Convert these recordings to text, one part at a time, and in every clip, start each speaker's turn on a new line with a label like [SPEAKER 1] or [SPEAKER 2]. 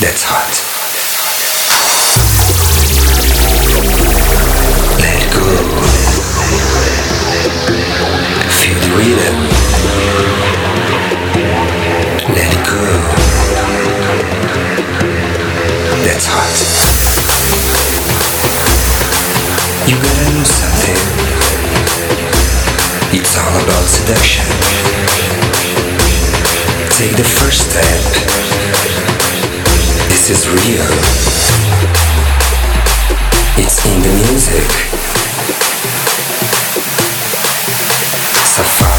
[SPEAKER 1] That's hot. Let go. Feel the rhythm. Let go. That's hot. You gotta know something. It's all about seduction. Take the first step. This is real. It's in the music. So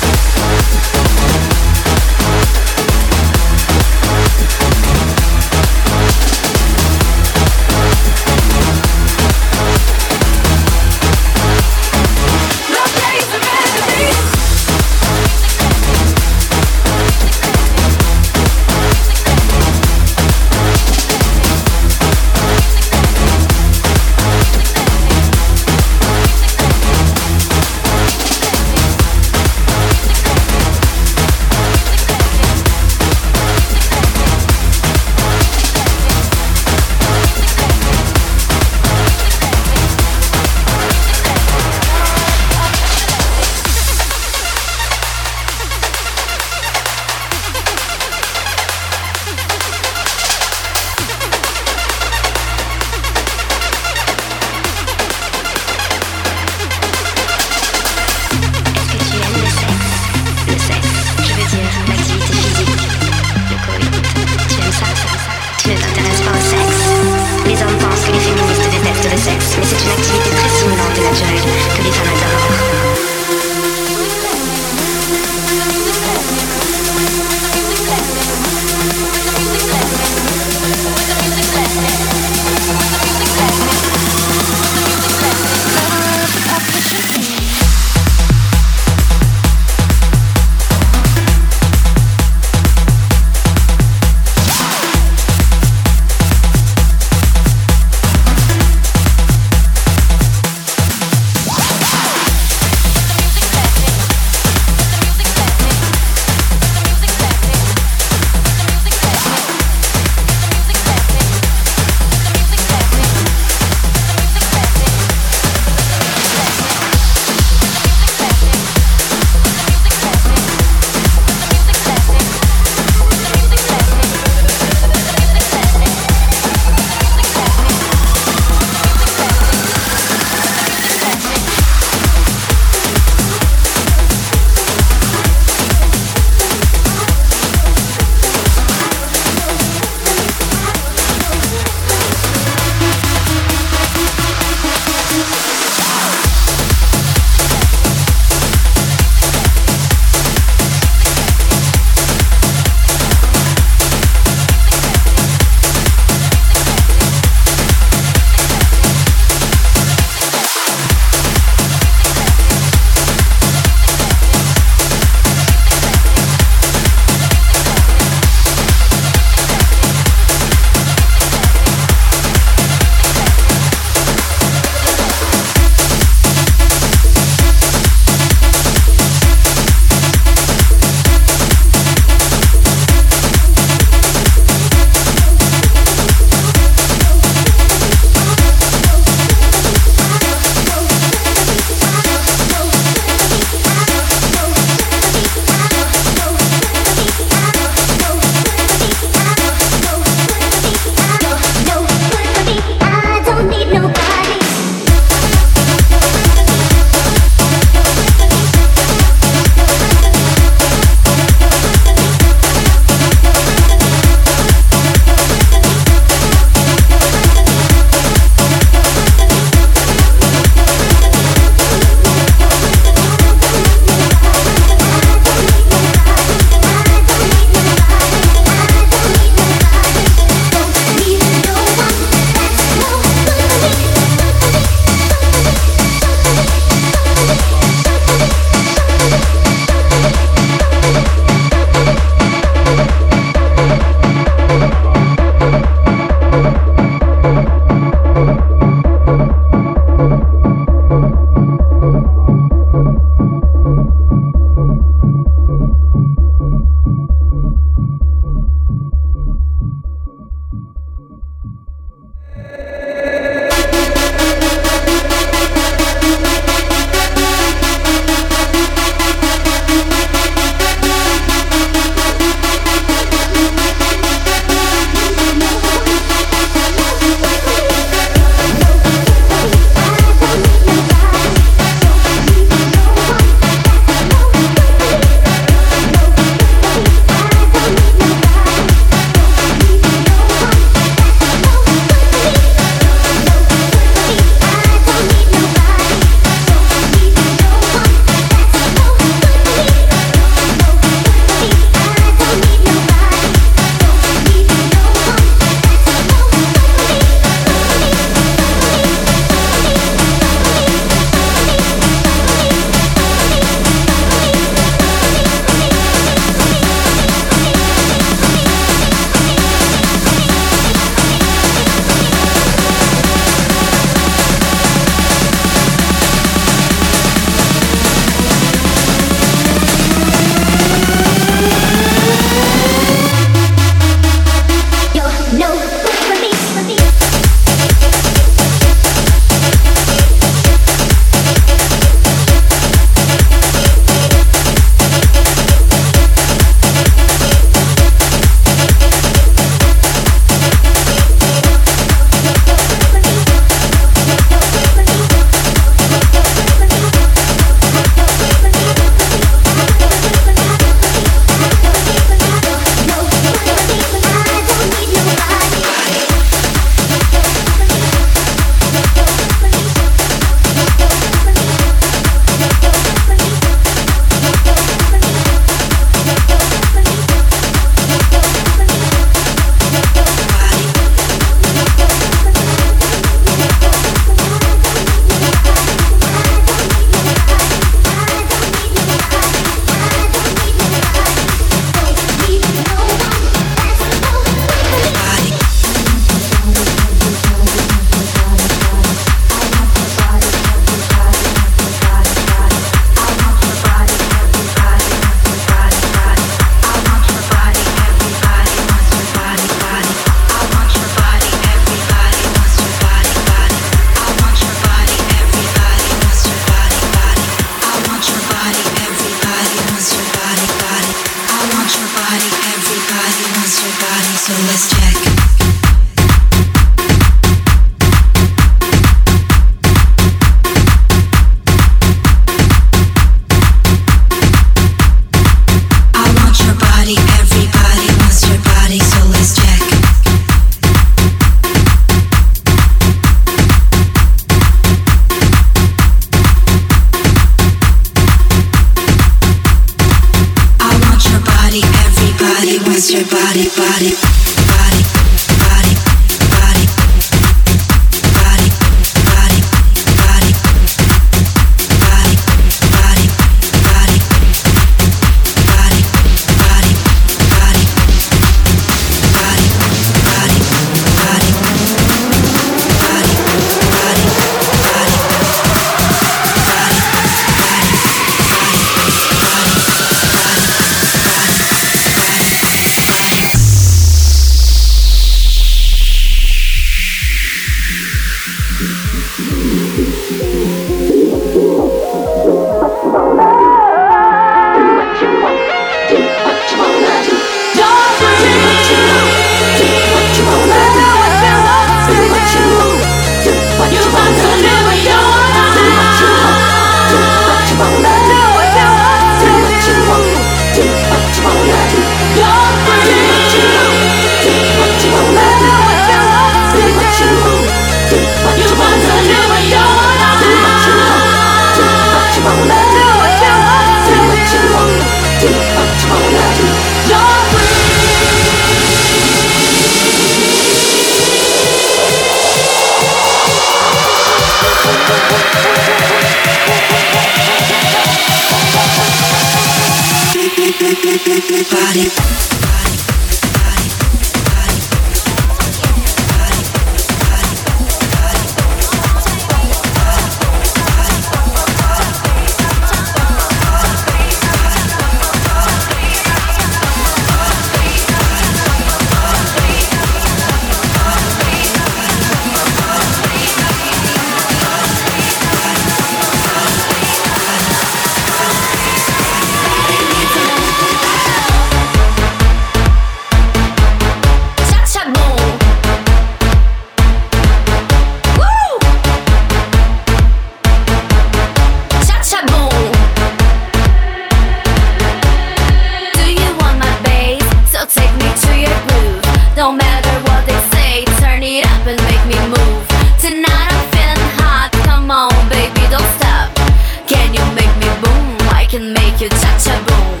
[SPEAKER 1] can make you touch a boom.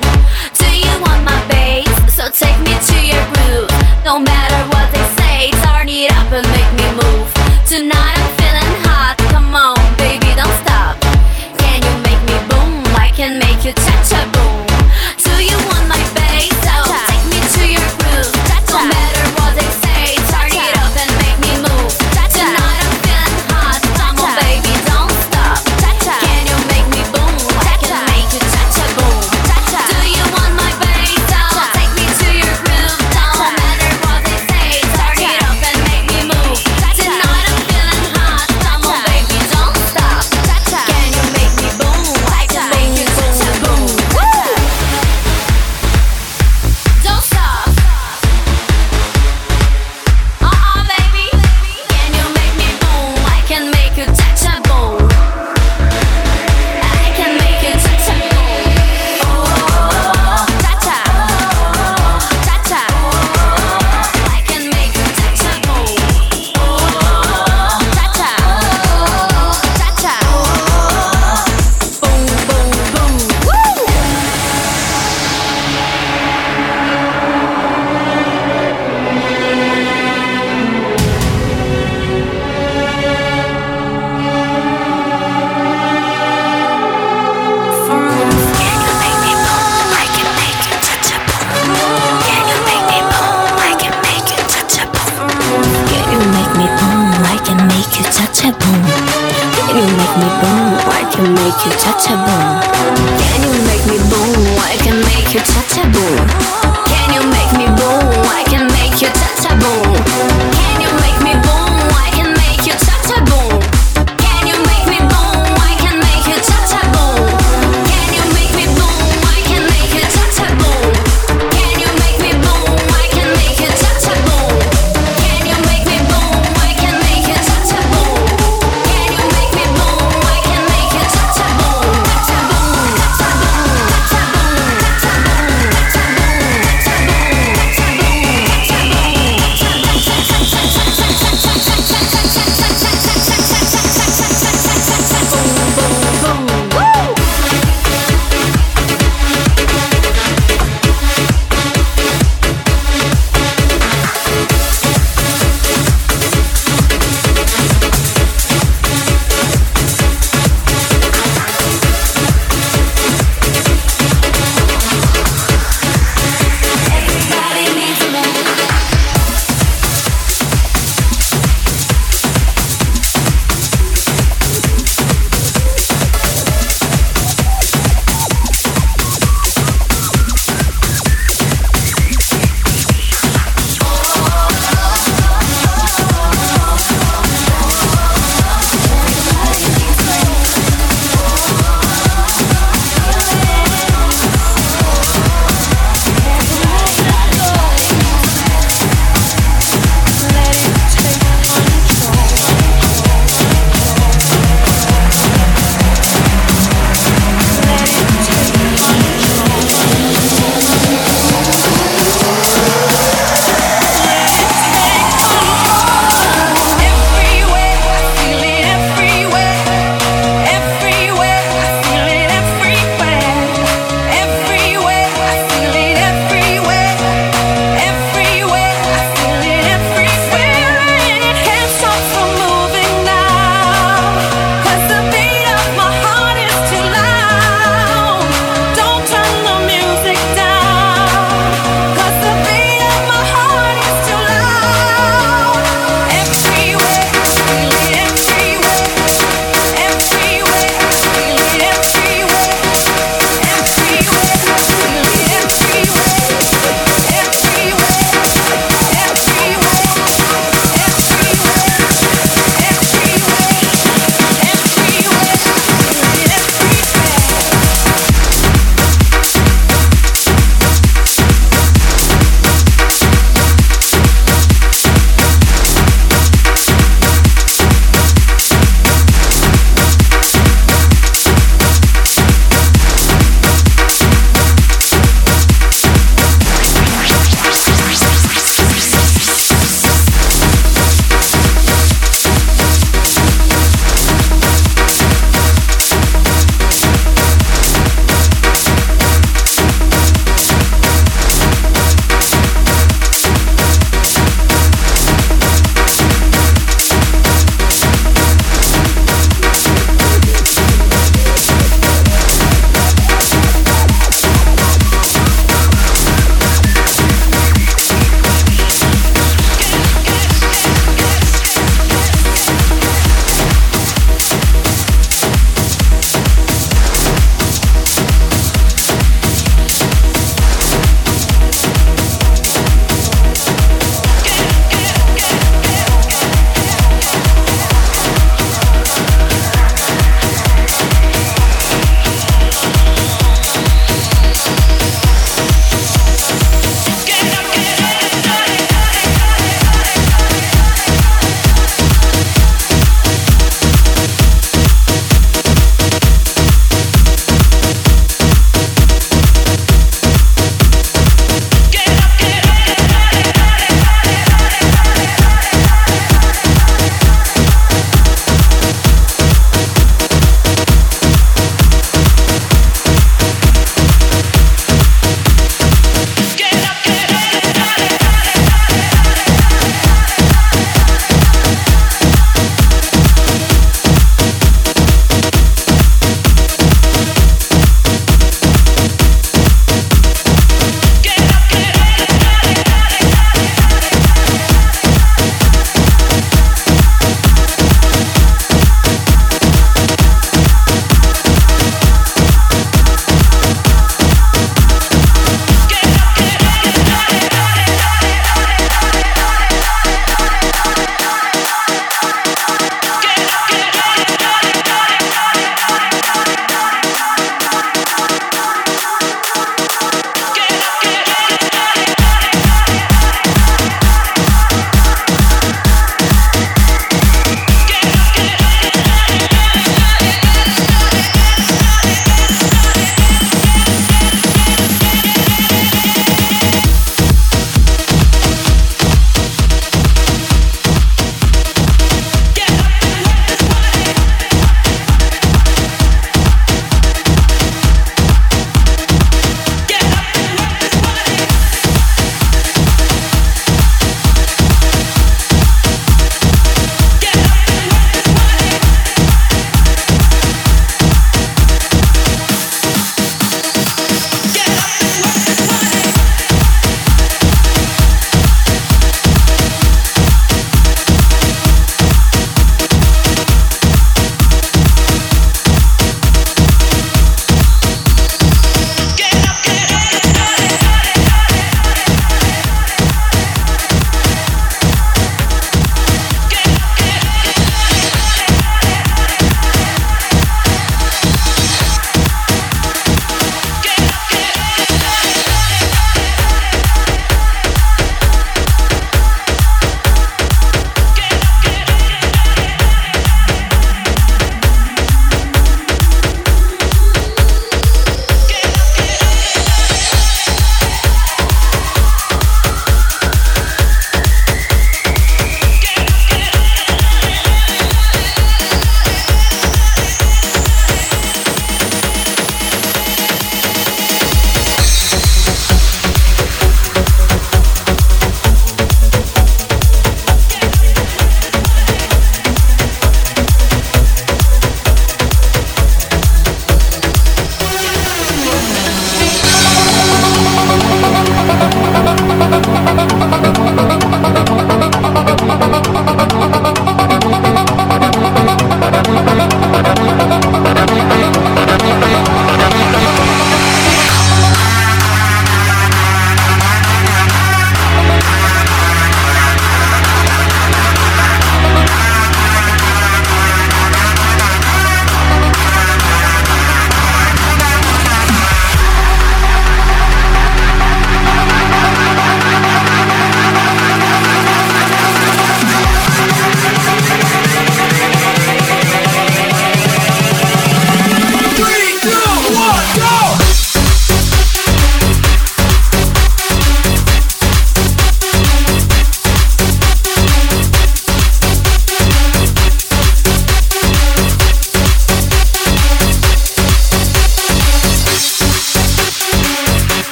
[SPEAKER 1] Do you want my bass?
[SPEAKER 2] So take me to your groove. No matter what they say, turn it up and make me move. Tonight I'm feeling hot. Come on, baby, don't stop. Can you make me boom? I can make you
[SPEAKER 3] touch
[SPEAKER 2] a
[SPEAKER 4] boom.
[SPEAKER 5] Do you want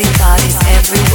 [SPEAKER 6] everybody's
[SPEAKER 7] everywhere.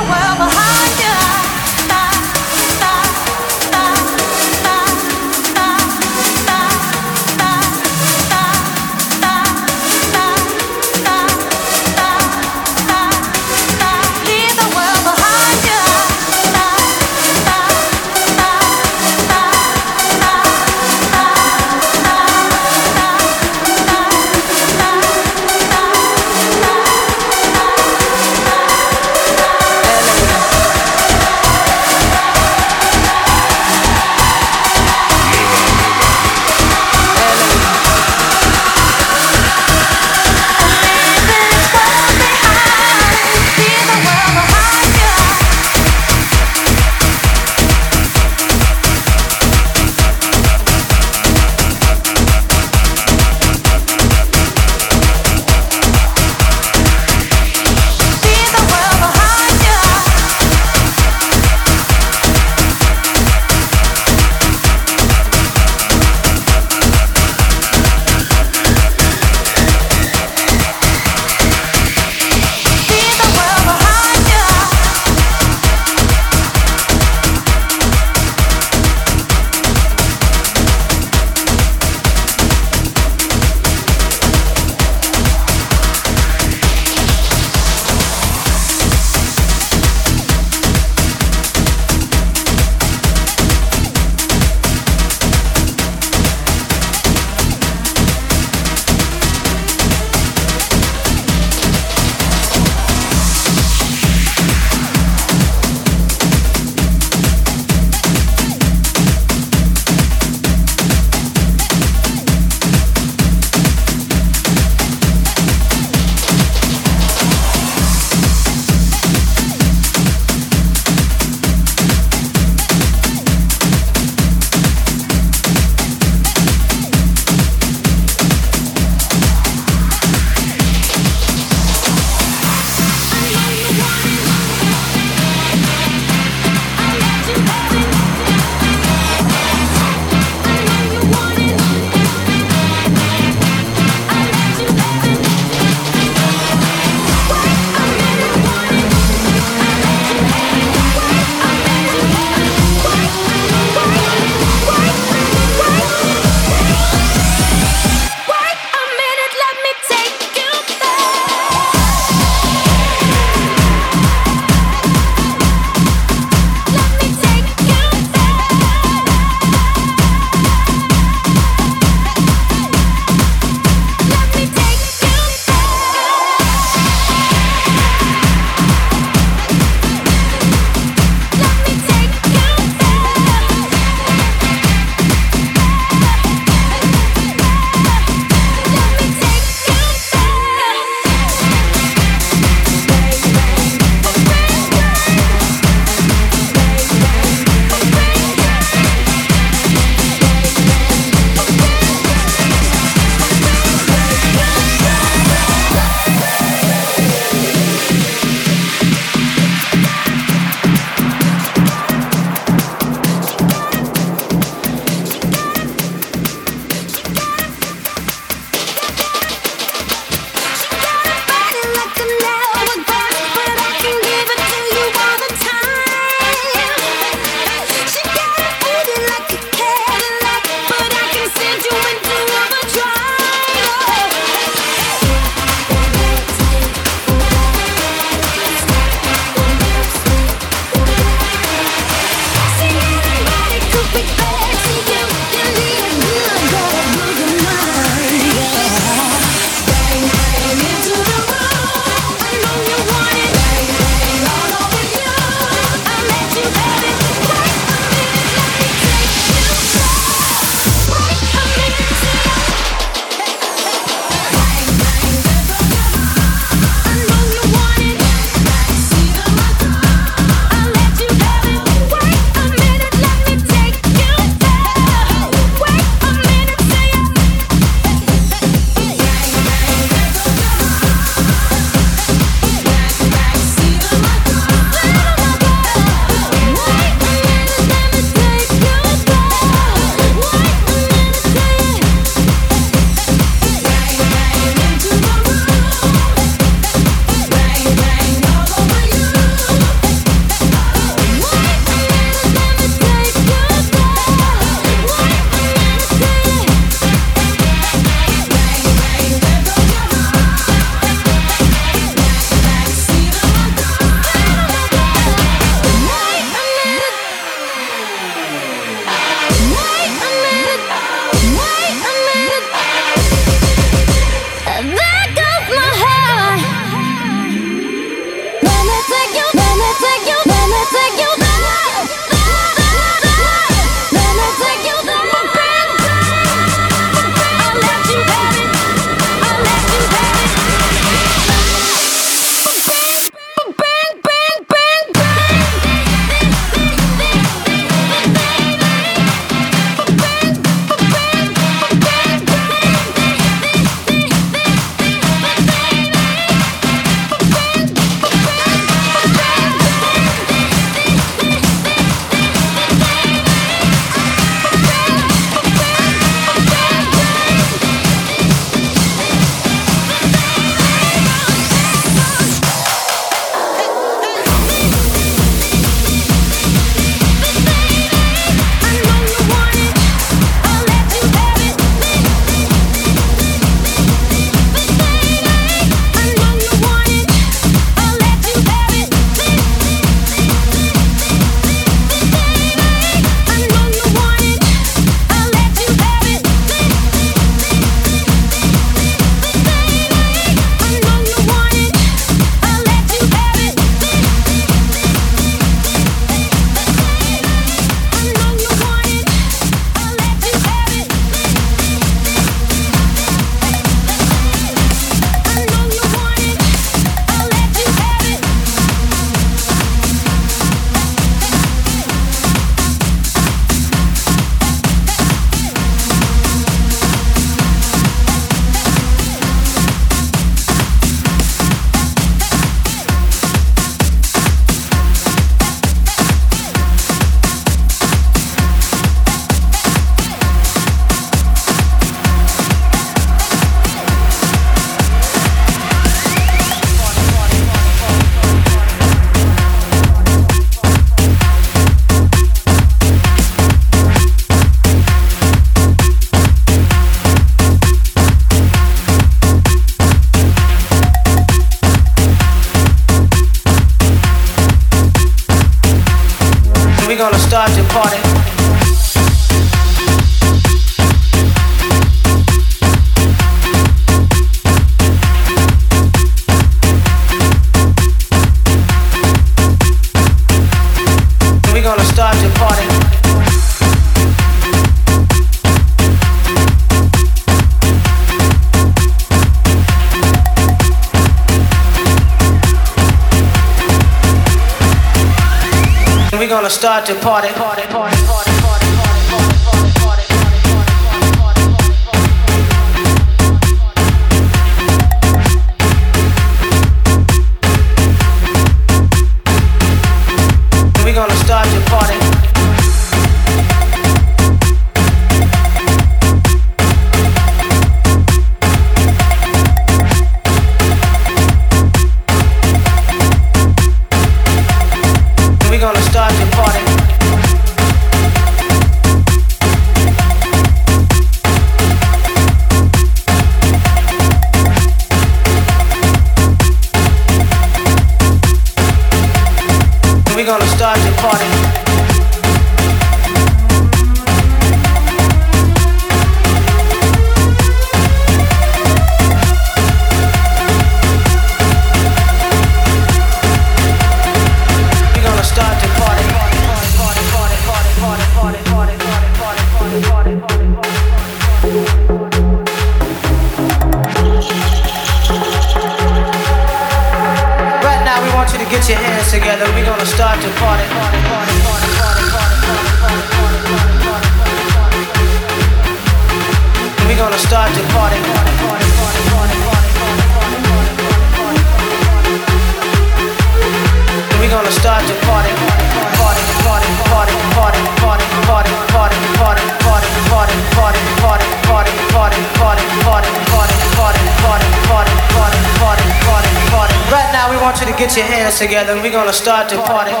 [SPEAKER 7] Start to party.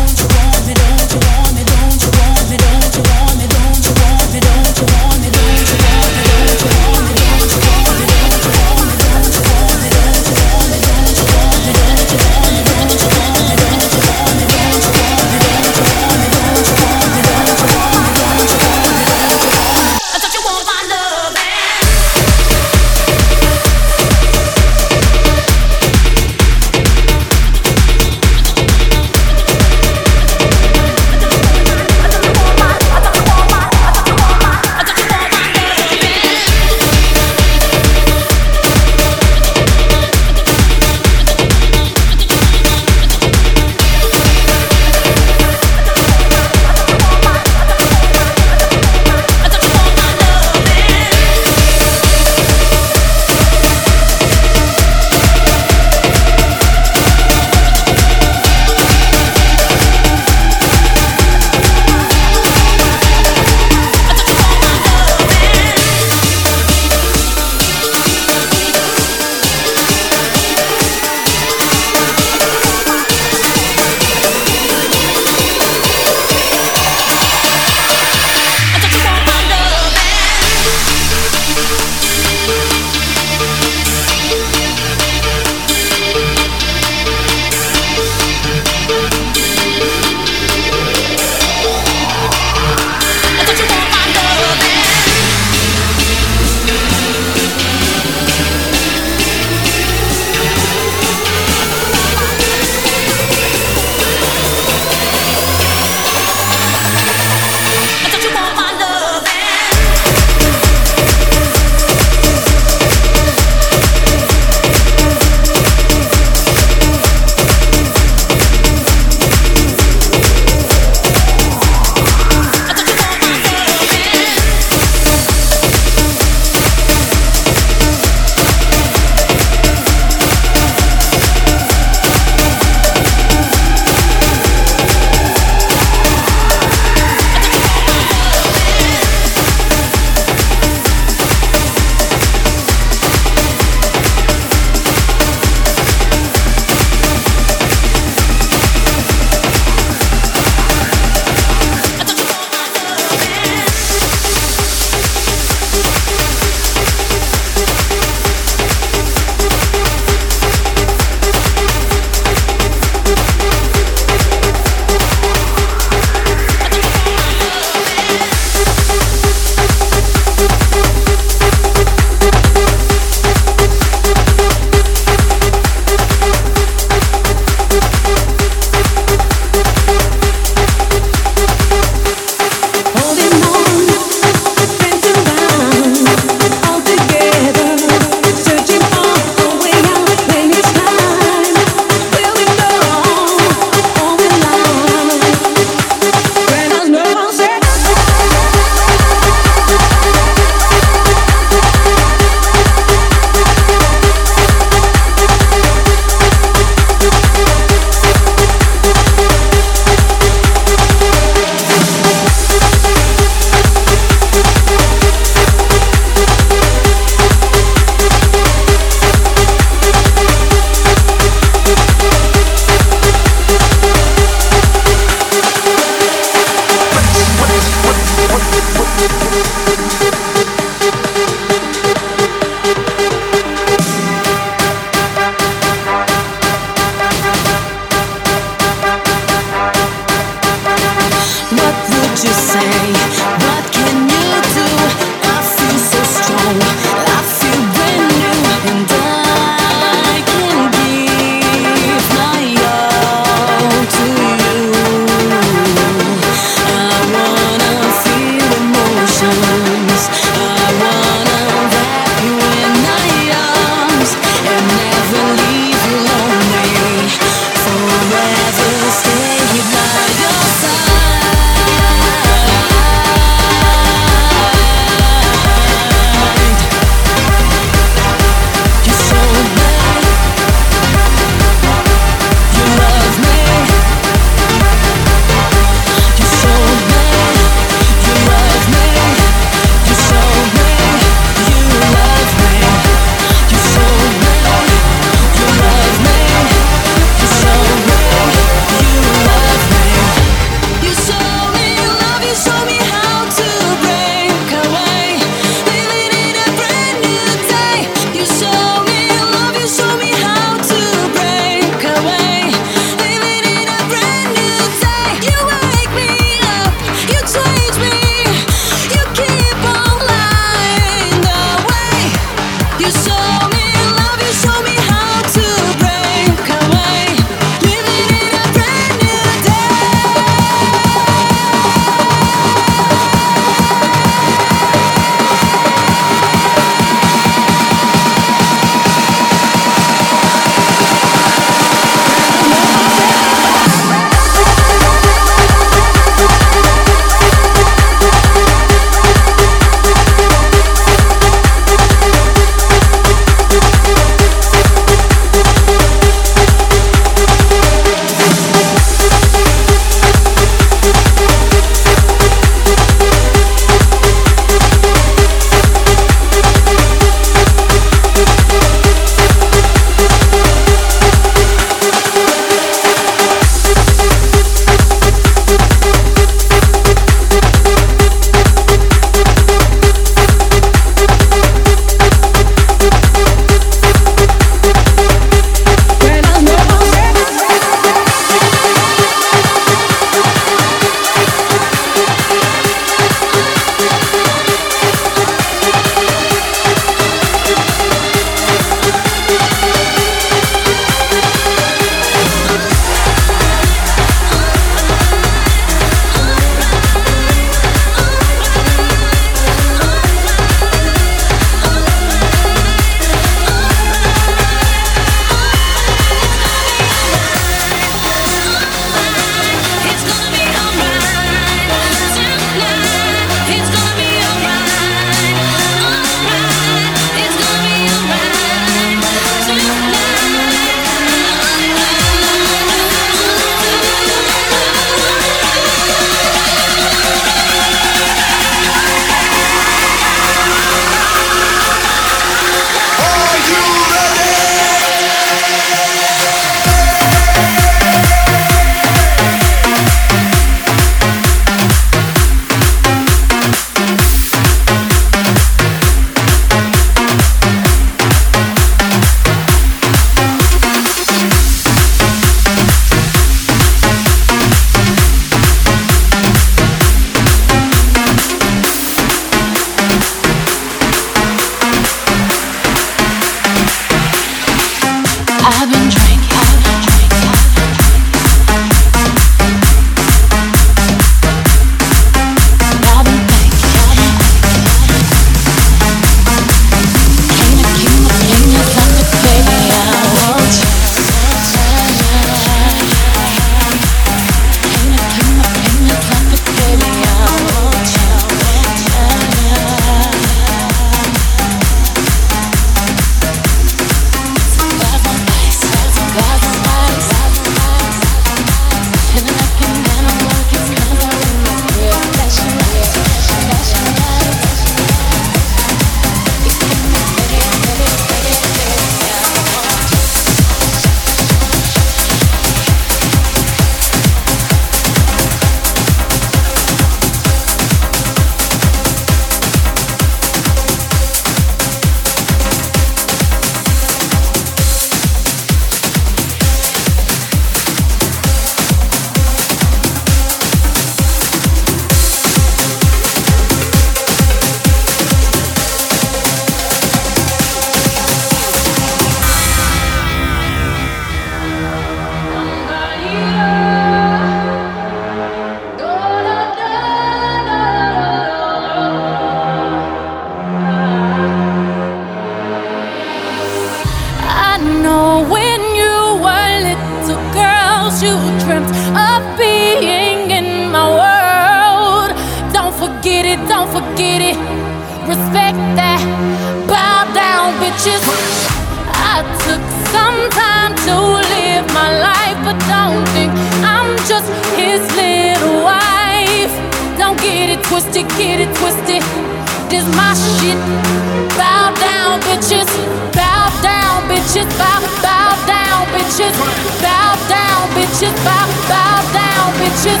[SPEAKER 8] Bitches. Bow, bow down, bitches. Bow down, bitches. Bow, bow down, bitches.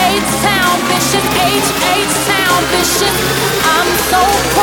[SPEAKER 8] H town, bitches. H H town, bitches. I'm so